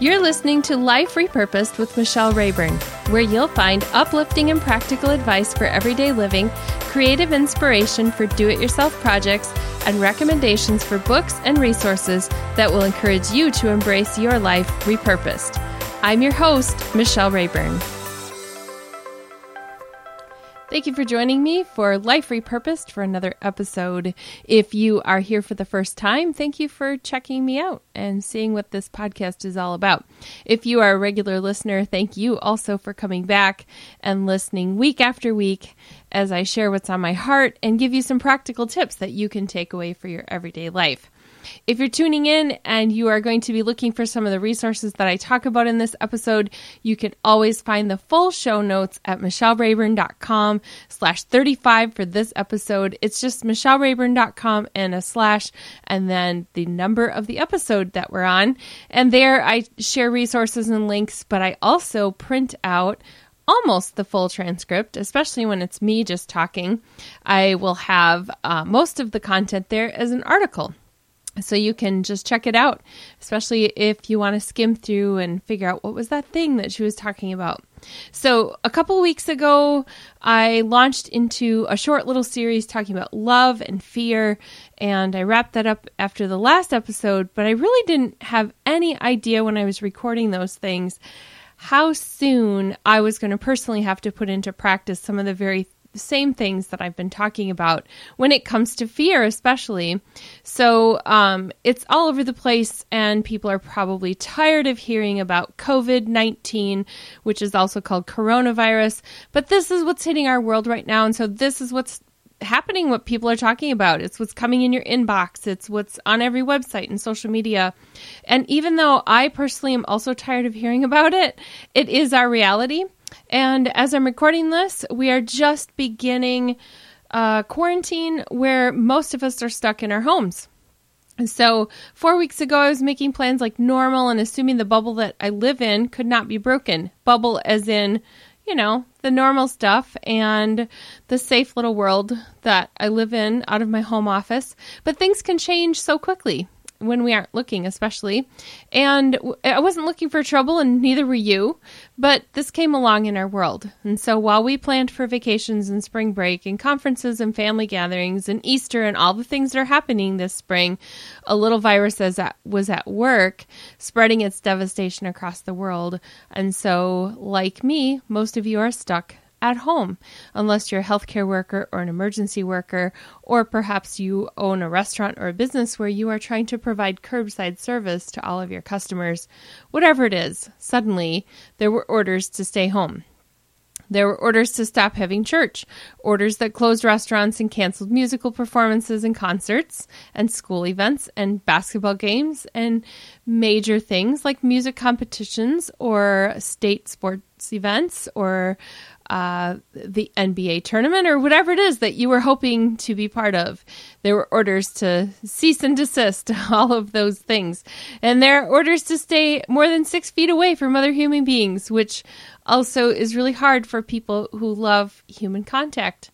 You're listening to Life Repurposed with Michelle Rayburn, where you'll find uplifting and practical advice for everyday living, creative inspiration for do it yourself projects, and recommendations for books and resources that will encourage you to embrace your life repurposed. I'm your host, Michelle Rayburn. Thank you for joining me for Life Repurposed for another episode. If you are here for the first time, thank you for checking me out and seeing what this podcast is all about. If you are a regular listener, thank you also for coming back and listening week after week as I share what's on my heart and give you some practical tips that you can take away for your everyday life. If you're tuning in and you are going to be looking for some of the resources that I talk about in this episode, you can always find the full show notes at michellerayburn.com slash 35 for this episode. It's just michellerayburn.com and a slash and then the number of the episode that we're on. And there I share resources and links, but I also print out almost the full transcript, especially when it's me just talking. I will have uh, most of the content there as an article. So you can just check it out, especially if you want to skim through and figure out what was that thing that she was talking about. So, a couple weeks ago, I launched into a short little series talking about love and fear, and I wrapped that up after the last episode, but I really didn't have any idea when I was recording those things how soon I was going to personally have to put into practice some of the very same things that I've been talking about when it comes to fear, especially. So um, it's all over the place, and people are probably tired of hearing about COVID 19, which is also called coronavirus. But this is what's hitting our world right now. And so this is what's happening, what people are talking about. It's what's coming in your inbox, it's what's on every website and social media. And even though I personally am also tired of hearing about it, it is our reality. And as I'm recording this, we are just beginning uh, quarantine where most of us are stuck in our homes. And so, four weeks ago, I was making plans like normal and assuming the bubble that I live in could not be broken. Bubble, as in, you know, the normal stuff and the safe little world that I live in out of my home office. But things can change so quickly when we aren't looking, especially. And I wasn't looking for trouble, and neither were you, but this came along in our world. And so while we planned for vacations and spring break and conferences and family gatherings and Easter and all the things that are happening this spring, a little virus was at work, spreading its devastation across the world. And so, like me, most of you are stuck at home, unless you're a healthcare worker or an emergency worker, or perhaps you own a restaurant or a business where you are trying to provide curbside service to all of your customers. Whatever it is, suddenly there were orders to stay home. There were orders to stop having church, orders that closed restaurants and canceled musical performances and concerts, and school events and basketball games, and major things like music competitions or state sports events or uh, the NBA tournament or whatever it is that you were hoping to be part of. There were orders to cease and desist, all of those things. And there are orders to stay more than six feet away from other human beings, which also is really hard for people who love human contact.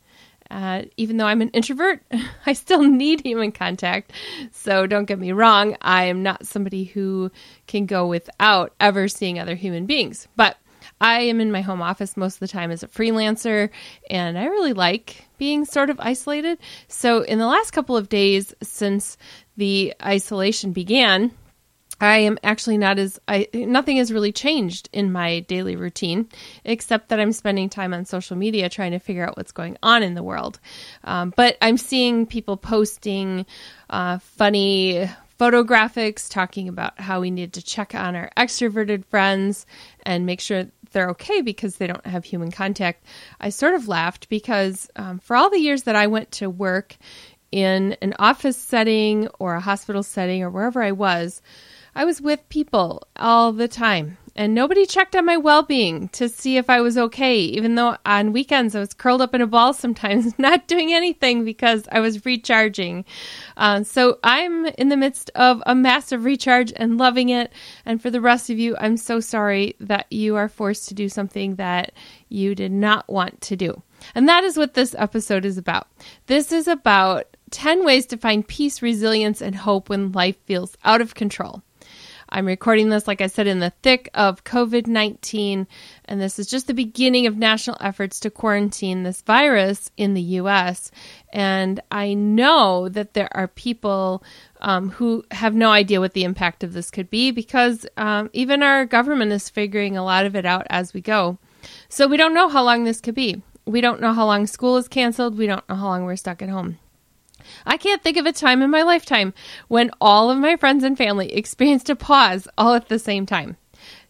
Uh, even though I'm an introvert, I still need human contact. So don't get me wrong, I am not somebody who can go without ever seeing other human beings. But I am in my home office most of the time as a freelancer, and I really like being sort of isolated. So, in the last couple of days since the isolation began, I am actually not as I nothing has really changed in my daily routine except that I'm spending time on social media trying to figure out what's going on in the world. Um, but I'm seeing people posting uh, funny photographics talking about how we need to check on our extroverted friends and make sure they're okay because they don't have human contact. I sort of laughed because um, for all the years that I went to work in an office setting or a hospital setting or wherever I was, I was with people all the time and nobody checked on my well being to see if I was okay, even though on weekends I was curled up in a ball sometimes, not doing anything because I was recharging. Uh, so I'm in the midst of a massive recharge and loving it. And for the rest of you, I'm so sorry that you are forced to do something that you did not want to do. And that is what this episode is about. This is about 10 ways to find peace, resilience, and hope when life feels out of control. I'm recording this, like I said, in the thick of COVID 19, and this is just the beginning of national efforts to quarantine this virus in the US. And I know that there are people um, who have no idea what the impact of this could be because um, even our government is figuring a lot of it out as we go. So we don't know how long this could be. We don't know how long school is canceled. We don't know how long we're stuck at home. I can't think of a time in my lifetime when all of my friends and family experienced a pause all at the same time.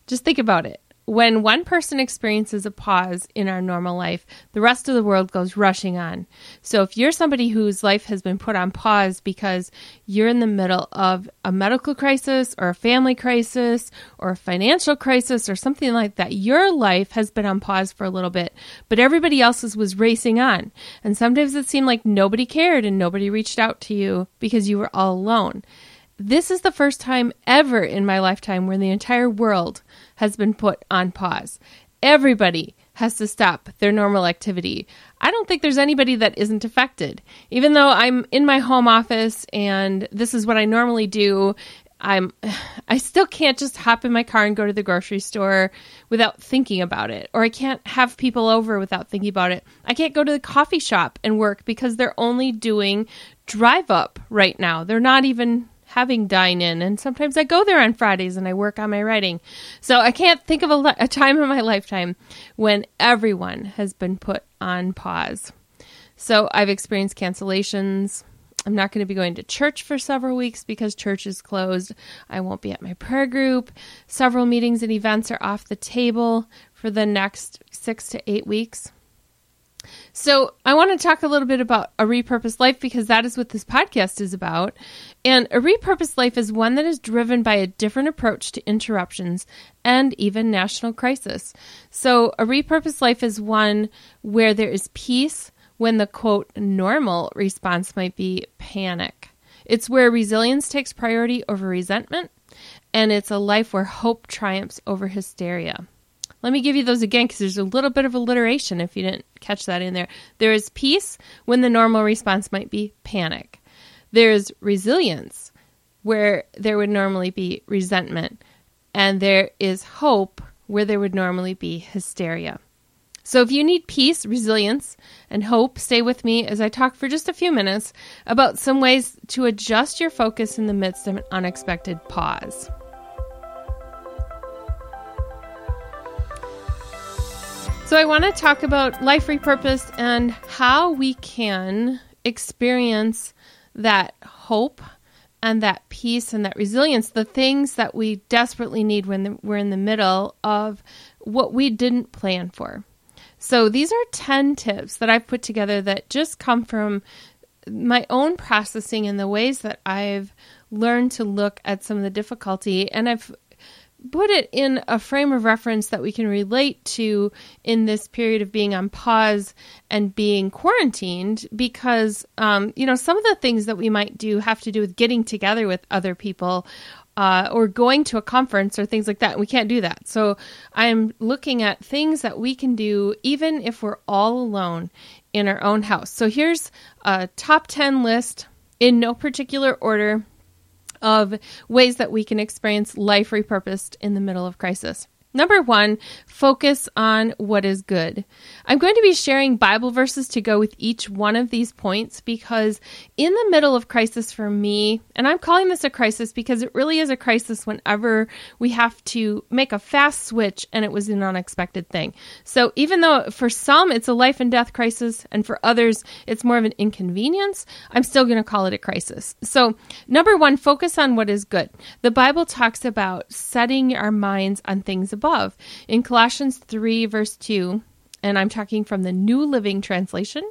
Just think about it when one person experiences a pause in our normal life, the rest of the world goes rushing on. So if you're somebody whose life has been put on pause because you're in the middle of a medical crisis or a family crisis or a financial crisis or something like that, your life has been on pause for a little bit, but everybody else's was racing on. And sometimes it seemed like nobody cared and nobody reached out to you because you were all alone. This is the first time ever in my lifetime where the entire world has been put on pause. Everybody has to stop their normal activity. I don't think there's anybody that isn't affected. Even though I'm in my home office and this is what I normally do, I'm I still can't just hop in my car and go to the grocery store without thinking about it. Or I can't have people over without thinking about it. I can't go to the coffee shop and work because they're only doing drive up right now. They're not even having dine in, and sometimes I go there on Fridays and I work on my writing. So I can't think of a, a time in my lifetime when everyone has been put on pause. So I've experienced cancellations. I'm not going to be going to church for several weeks because church is closed. I won't be at my prayer group. Several meetings and events are off the table for the next six to eight weeks. So, I want to talk a little bit about a repurposed life because that is what this podcast is about. And a repurposed life is one that is driven by a different approach to interruptions and even national crisis. So, a repurposed life is one where there is peace when the quote normal response might be panic. It's where resilience takes priority over resentment, and it's a life where hope triumphs over hysteria. Let me give you those again because there's a little bit of alliteration if you didn't catch that in there. There is peace when the normal response might be panic. There's resilience where there would normally be resentment. And there is hope where there would normally be hysteria. So if you need peace, resilience, and hope, stay with me as I talk for just a few minutes about some ways to adjust your focus in the midst of an unexpected pause. So, I want to talk about life repurposed and how we can experience that hope and that peace and that resilience, the things that we desperately need when we're in the middle of what we didn't plan for. So, these are 10 tips that I've put together that just come from my own processing and the ways that I've learned to look at some of the difficulty. And I've put it in a frame of reference that we can relate to in this period of being on pause and being quarantined because um, you know some of the things that we might do have to do with getting together with other people uh, or going to a conference or things like that. We can't do that. So I'm looking at things that we can do even if we're all alone in our own house. So here's a top 10 list in no particular order of ways that we can experience life repurposed in the middle of crisis. Number one, focus on what is good. I'm going to be sharing Bible verses to go with each one of these points because, in the middle of crisis for me, and I'm calling this a crisis because it really is a crisis whenever we have to make a fast switch and it was an unexpected thing. So, even though for some it's a life and death crisis, and for others it's more of an inconvenience, I'm still going to call it a crisis. So, number one, focus on what is good. The Bible talks about setting our minds on things above above. In Colossians 3, verse 2, and I'm talking from the New Living Translation,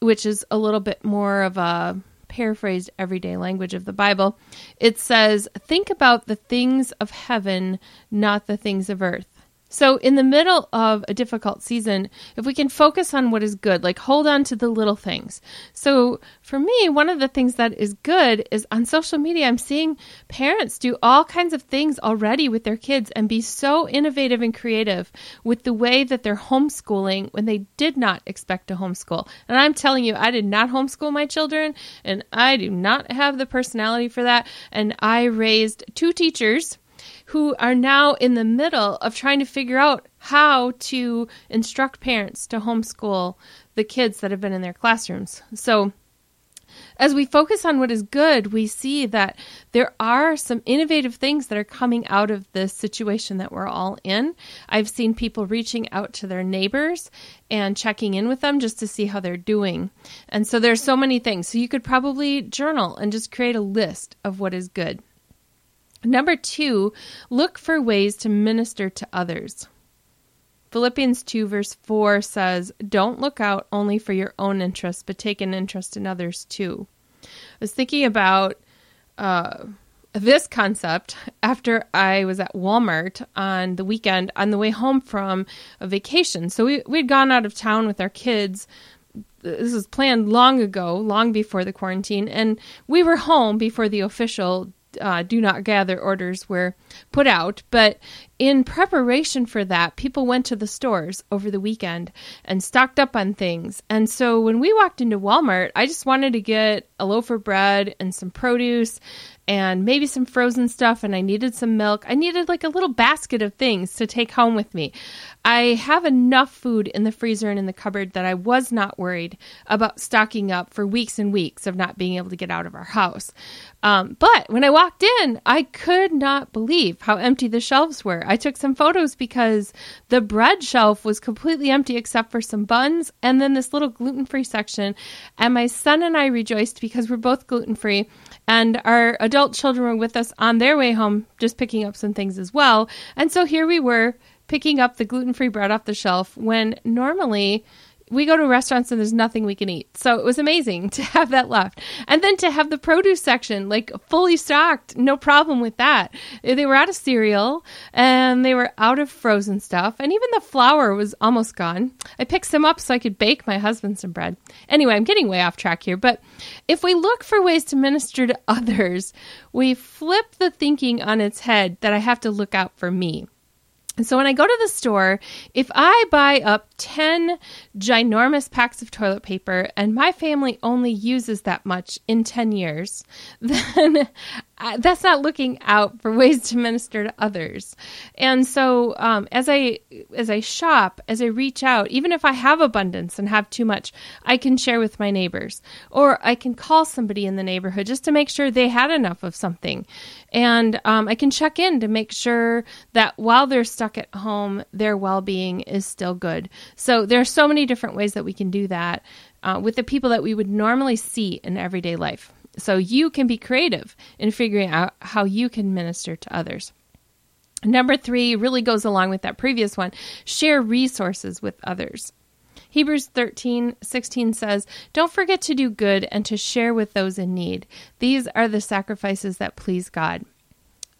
which is a little bit more of a paraphrased everyday language of the Bible, it says, Think about the things of heaven, not the things of earth. So, in the middle of a difficult season, if we can focus on what is good, like hold on to the little things. So, for me, one of the things that is good is on social media, I'm seeing parents do all kinds of things already with their kids and be so innovative and creative with the way that they're homeschooling when they did not expect to homeschool. And I'm telling you, I did not homeschool my children, and I do not have the personality for that. And I raised two teachers who are now in the middle of trying to figure out how to instruct parents to homeschool the kids that have been in their classrooms. So, as we focus on what is good, we see that there are some innovative things that are coming out of this situation that we're all in. I've seen people reaching out to their neighbors and checking in with them just to see how they're doing. And so there's so many things. So you could probably journal and just create a list of what is good. Number two, look for ways to minister to others. Philippians 2, verse 4 says, Don't look out only for your own interests, but take an interest in others too. I was thinking about uh, this concept after I was at Walmart on the weekend on the way home from a vacation. So we, we'd gone out of town with our kids. This was planned long ago, long before the quarantine, and we were home before the official uh, do not gather orders were put out. But in preparation for that, people went to the stores over the weekend and stocked up on things. And so when we walked into Walmart, I just wanted to get a loaf of bread and some produce and maybe some frozen stuff and I needed some milk. I needed like a little basket of things to take home with me. I have enough food in the freezer and in the cupboard that I was not worried about stocking up for weeks and weeks of not being able to get out of our house. Um, but when I walked in, I could not believe how empty the shelves were. I took some photos because the bread shelf was completely empty except for some buns and then this little gluten free section. And my son and I rejoiced because we're both gluten free and our adult children were with us on their way home, just picking up some things as well. And so here we were picking up the gluten free bread off the shelf when normally we go to restaurants and there's nothing we can eat. So it was amazing to have that left. And then to have the produce section like fully stocked, no problem with that. Uh, they were out of cereal and they were out of frozen stuff. And even the flour was almost gone. I picked some up so I could bake my husband some bread. Anyway, I'm getting way off track here. But if we look for ways to minister to others, we flip the thinking on its head that I have to look out for me. So when I go to the store, if I buy up 10 ginormous packs of toilet paper and my family only uses that much in 10 years, then that's not looking out for ways to minister to others. And so um, as I as I shop, as I reach out, even if I have abundance and have too much, I can share with my neighbors, or I can call somebody in the neighborhood just to make sure they had enough of something, and um, I can check in to make sure that while they're stuck at home, their well being is still good. So there are so many different ways that we can do that uh, with the people that we would normally see in everyday life. So you can be creative in figuring out how you can minister to others. Number three really goes along with that previous one share resources with others. Hebrews 13, 16 says, Don't forget to do good and to share with those in need. These are the sacrifices that please God.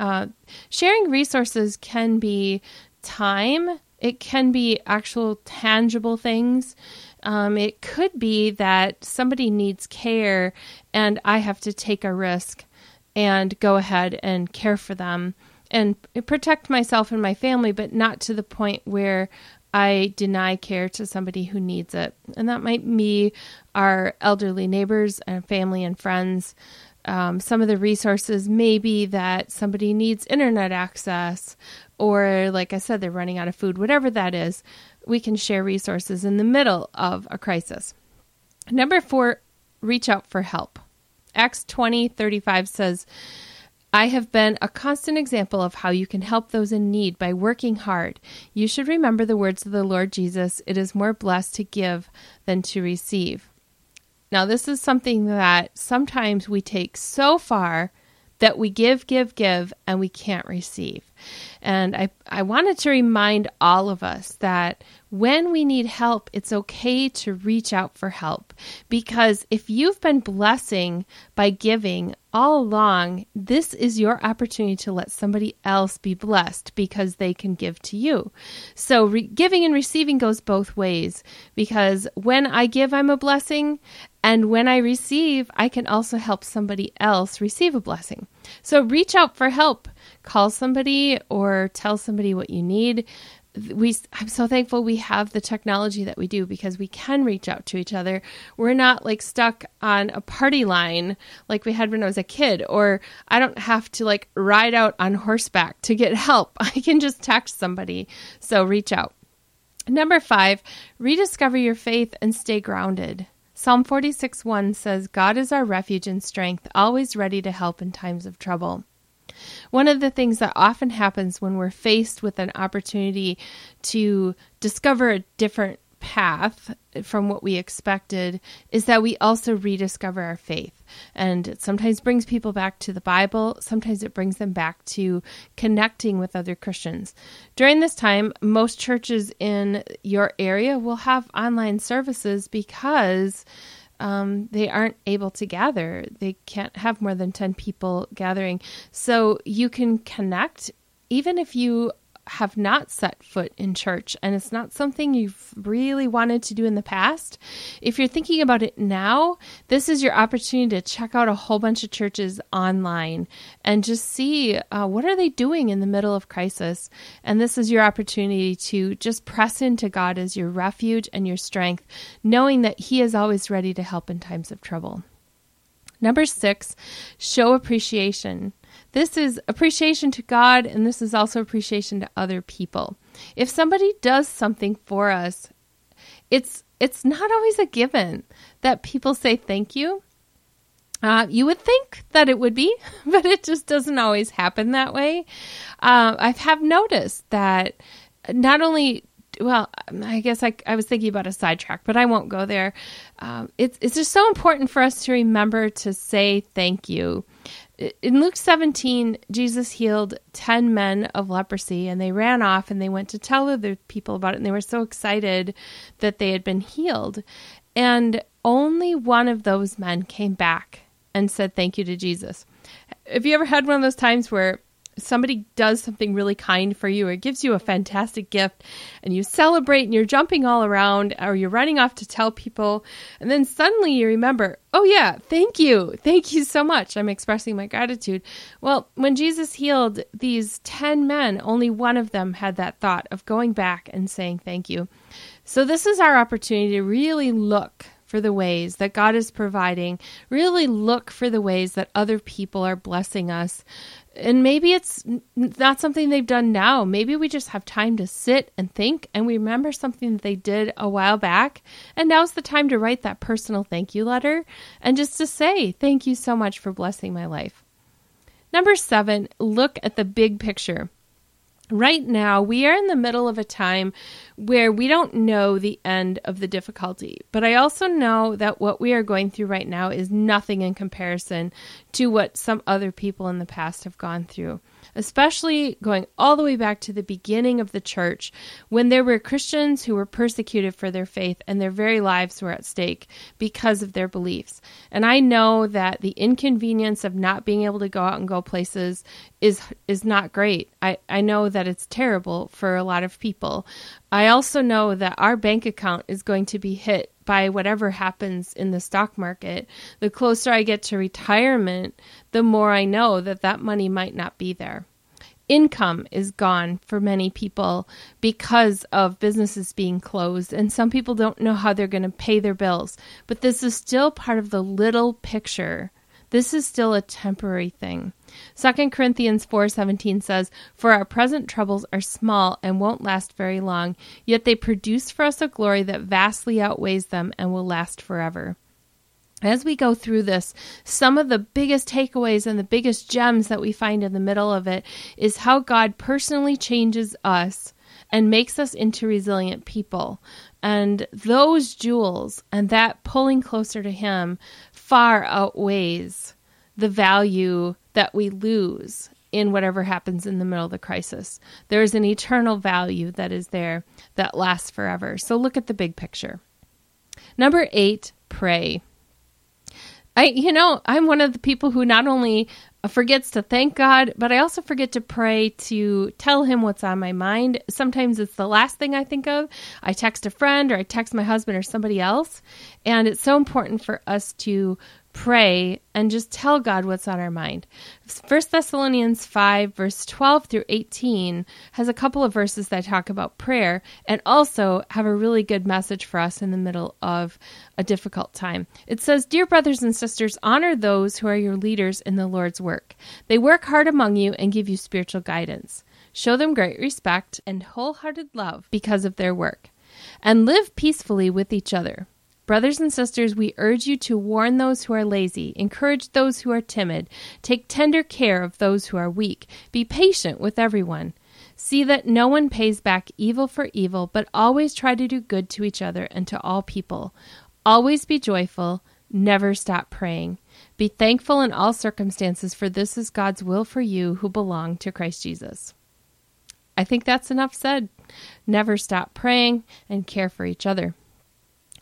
Uh, sharing resources can be time, it can be actual tangible things. Um, it could be that somebody needs care and I have to take a risk and go ahead and care for them and protect myself and my family, but not to the point where I deny care to somebody who needs it. And that might be our elderly neighbors and family and friends. Um, some of the resources may be that somebody needs internet access, or like I said, they're running out of food, whatever that is we can share resources in the middle of a crisis. Number four, reach out for help. Acts 20 35 says, I have been a constant example of how you can help those in need by working hard. You should remember the words of the Lord Jesus it is more blessed to give than to receive. Now, this is something that sometimes we take so far that we give, give, give, and we can't receive. And I, I wanted to remind all of us that when we need help, it's okay to reach out for help. Because if you've been blessing by giving all along, this is your opportunity to let somebody else be blessed because they can give to you. So, re- giving and receiving goes both ways because when I give, I'm a blessing. And when I receive, I can also help somebody else receive a blessing. So, reach out for help. Call somebody or tell somebody what you need we I'm so thankful we have the technology that we do because we can reach out to each other. We're not like stuck on a party line like we had when I was a kid or I don't have to like ride out on horseback to get help. I can just text somebody. So reach out. Number 5, rediscover your faith and stay grounded. Psalm 46 1 says, God is our refuge and strength, always ready to help in times of trouble. One of the things that often happens when we're faced with an opportunity to discover a different path from what we expected is that we also rediscover our faith. And it sometimes brings people back to the Bible, sometimes it brings them back to connecting with other Christians. During this time, most churches in your area will have online services because um, they aren't able to gather. They can't have more than 10 people gathering. So you can connect even if you have not set foot in church and it's not something you've really wanted to do in the past, if you're thinking about it now, this is your opportunity to check out a whole bunch of churches online and just see uh, what are they doing in the middle of crisis. And this is your opportunity to just press into God as your refuge and your strength, knowing that He is always ready to help in times of trouble. Number six, show appreciation. This is appreciation to God, and this is also appreciation to other people. If somebody does something for us, it's it's not always a given that people say thank you. Uh, you would think that it would be, but it just doesn't always happen that way. Uh, I have noticed that not only well, I guess I, I was thinking about a sidetrack, but I won't go there. Um, it's it's just so important for us to remember to say thank you in Luke 17, Jesus healed 10 men of leprosy and they ran off and they went to tell other people about it and they were so excited that they had been healed. And only one of those men came back and said thank you to Jesus. Have you ever had one of those times where somebody does something really kind for you or gives you a fantastic gift and you celebrate and you're jumping all around or you're running off to tell people and then suddenly you remember, "Oh yeah, thank you. Thank you so much. I'm expressing my gratitude." Well, when Jesus healed these 10 men, only one of them had that thought of going back and saying thank you. So this is our opportunity to really look for the ways that God is providing, really look for the ways that other people are blessing us and maybe it's not something they've done now. Maybe we just have time to sit and think and we remember something that they did a while back. And now's the time to write that personal thank you letter and just to say, thank you so much for blessing my life. Number seven, look at the big picture. Right now, we are in the middle of a time where we don't know the end of the difficulty. But I also know that what we are going through right now is nothing in comparison to what some other people in the past have gone through especially going all the way back to the beginning of the church when there were Christians who were persecuted for their faith and their very lives were at stake because of their beliefs. And I know that the inconvenience of not being able to go out and go places is is not great. I, I know that it's terrible for a lot of people. I also know that our bank account is going to be hit by whatever happens in the stock market. The closer I get to retirement, the more I know that that money might not be there. Income is gone for many people because of businesses being closed, and some people don't know how they're going to pay their bills. But this is still part of the little picture. This is still a temporary thing. 2 Corinthians 4:17 says, "For our present troubles are small and won't last very long, yet they produce for us a glory that vastly outweighs them and will last forever." As we go through this, some of the biggest takeaways and the biggest gems that we find in the middle of it is how God personally changes us and makes us into resilient people. And those jewels and that pulling closer to Him far outweighs the value that we lose in whatever happens in the middle of the crisis. There is an eternal value that is there that lasts forever. So look at the big picture. Number eight, pray. I, you know, I'm one of the people who not only forgets to thank God, but I also forget to pray to tell Him what's on my mind. Sometimes it's the last thing I think of. I text a friend or I text my husband or somebody else. And it's so important for us to pray and just tell God what's on our mind. 1 Thessalonians 5, verse 12 through 18, has a couple of verses that talk about prayer and also have a really good message for us in the middle of a difficult time. It says, Dear brothers and sisters, honor those who are your leaders in the Lord's work. They work hard among you and give you spiritual guidance. Show them great respect and wholehearted love because of their work. And live peacefully with each other. Brothers and sisters, we urge you to warn those who are lazy, encourage those who are timid, take tender care of those who are weak, be patient with everyone. See that no one pays back evil for evil, but always try to do good to each other and to all people. Always be joyful, never stop praying. Be thankful in all circumstances, for this is God's will for you who belong to Christ Jesus. I think that's enough said. Never stop praying and care for each other.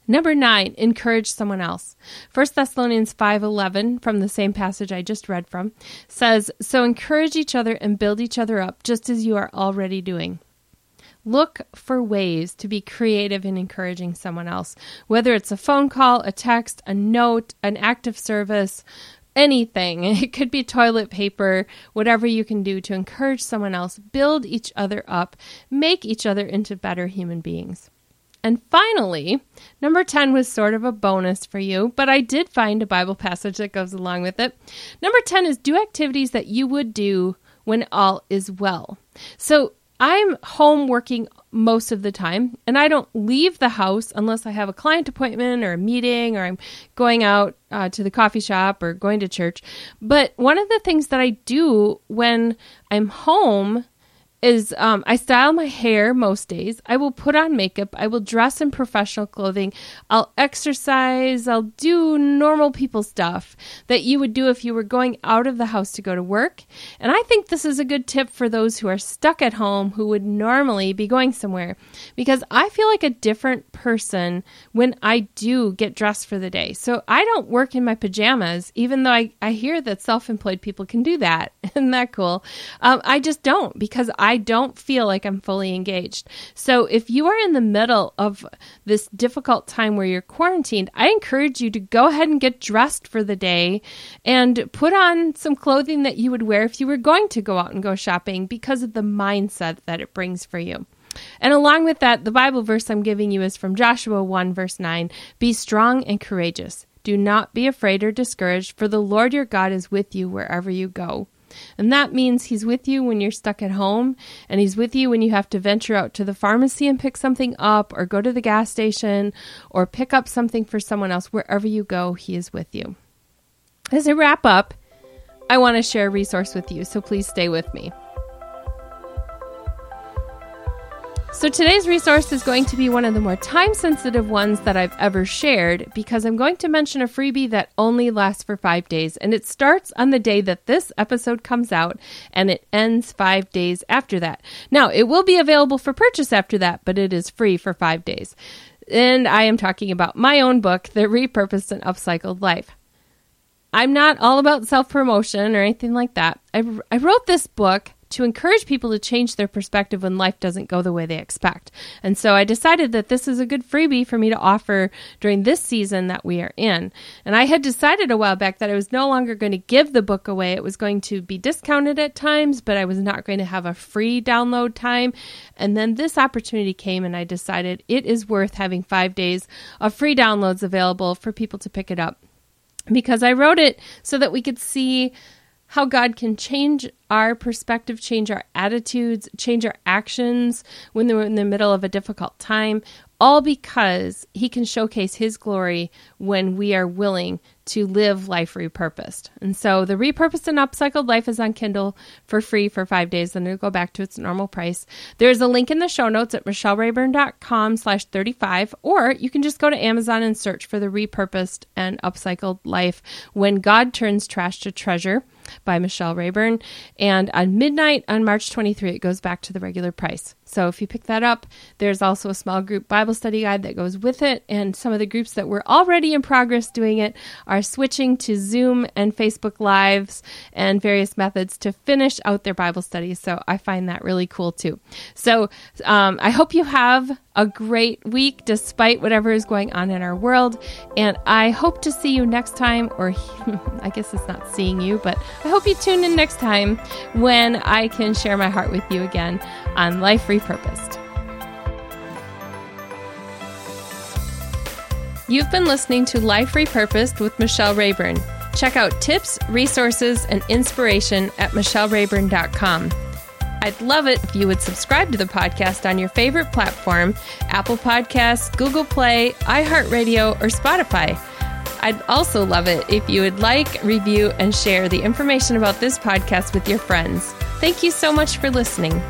Number nine, encourage someone else. 1 Thessalonians 5.11, from the same passage I just read from, says, So encourage each other and build each other up, just as you are already doing. Look for ways to be creative in encouraging someone else, whether it's a phone call, a text, a note, an active service, anything. It could be toilet paper, whatever you can do to encourage someone else, build each other up, make each other into better human beings. And finally, number 10 was sort of a bonus for you, but I did find a Bible passage that goes along with it. Number 10 is do activities that you would do when all is well. So I'm home working most of the time, and I don't leave the house unless I have a client appointment or a meeting or I'm going out uh, to the coffee shop or going to church. But one of the things that I do when I'm home is um, I style my hair most days. I will put on makeup. I will dress in professional clothing. I'll exercise. I'll do normal people stuff that you would do if you were going out of the house to go to work. And I think this is a good tip for those who are stuck at home who would normally be going somewhere because I feel like a different person when I do get dressed for the day. So I don't work in my pajamas, even though I, I hear that self employed people can do that. Isn't that cool? Um, I just don't because I I don't feel like I'm fully engaged. So if you are in the middle of this difficult time where you're quarantined, I encourage you to go ahead and get dressed for the day and put on some clothing that you would wear if you were going to go out and go shopping because of the mindset that it brings for you. And along with that, the Bible verse I'm giving you is from Joshua 1, verse 9 Be strong and courageous. Do not be afraid or discouraged, for the Lord your God is with you wherever you go. And that means he's with you when you're stuck at home, and he's with you when you have to venture out to the pharmacy and pick something up, or go to the gas station, or pick up something for someone else. Wherever you go, he is with you. As I wrap up, I want to share a resource with you, so please stay with me. So today's resource is going to be one of the more time sensitive ones that I've ever shared because I'm going to mention a freebie that only lasts for five days and it starts on the day that this episode comes out and it ends five days after that. Now, it will be available for purchase after that, but it is free for five days. And I am talking about my own book, The Repurposed and Upcycled Life. I'm not all about self promotion or anything like that. I, I wrote this book to encourage people to change their perspective when life doesn't go the way they expect. And so I decided that this is a good freebie for me to offer during this season that we are in. And I had decided a while back that I was no longer going to give the book away. It was going to be discounted at times, but I was not going to have a free download time. And then this opportunity came and I decided it is worth having five days of free downloads available for people to pick it up because I wrote it so that we could see how God can change our perspective, change our attitudes, change our actions when we're in the middle of a difficult time, all because He can showcase His glory when we are willing to live life repurposed. And so the repurposed and upcycled life is on Kindle for free for five days, then it'll go back to its normal price. There's a link in the show notes at michellerayburn.com slash 35, or you can just go to Amazon and search for the repurposed and upcycled life when God turns trash to treasure by Michelle Rayburn. And on midnight on March 23, it goes back to the regular price. So if you pick that up, there's also a small group Bible study guide that goes with it. And some of the groups that were already in progress doing it are switching to Zoom and Facebook Lives and various methods to finish out their Bible studies. So I find that really cool too. So um, I hope you have a great week despite whatever is going on in our world. And I hope to see you next time, or I guess it's not seeing you, but I hope you tune in next time when I can share my heart with you again on Life Repurposed. You've been listening to Life Repurposed with Michelle Rayburn. Check out tips, resources, and inspiration at michellerayburn.com. I'd love it if you would subscribe to the podcast on your favorite platform Apple Podcasts, Google Play, iHeartRadio, or Spotify. I'd also love it if you would like, review, and share the information about this podcast with your friends. Thank you so much for listening.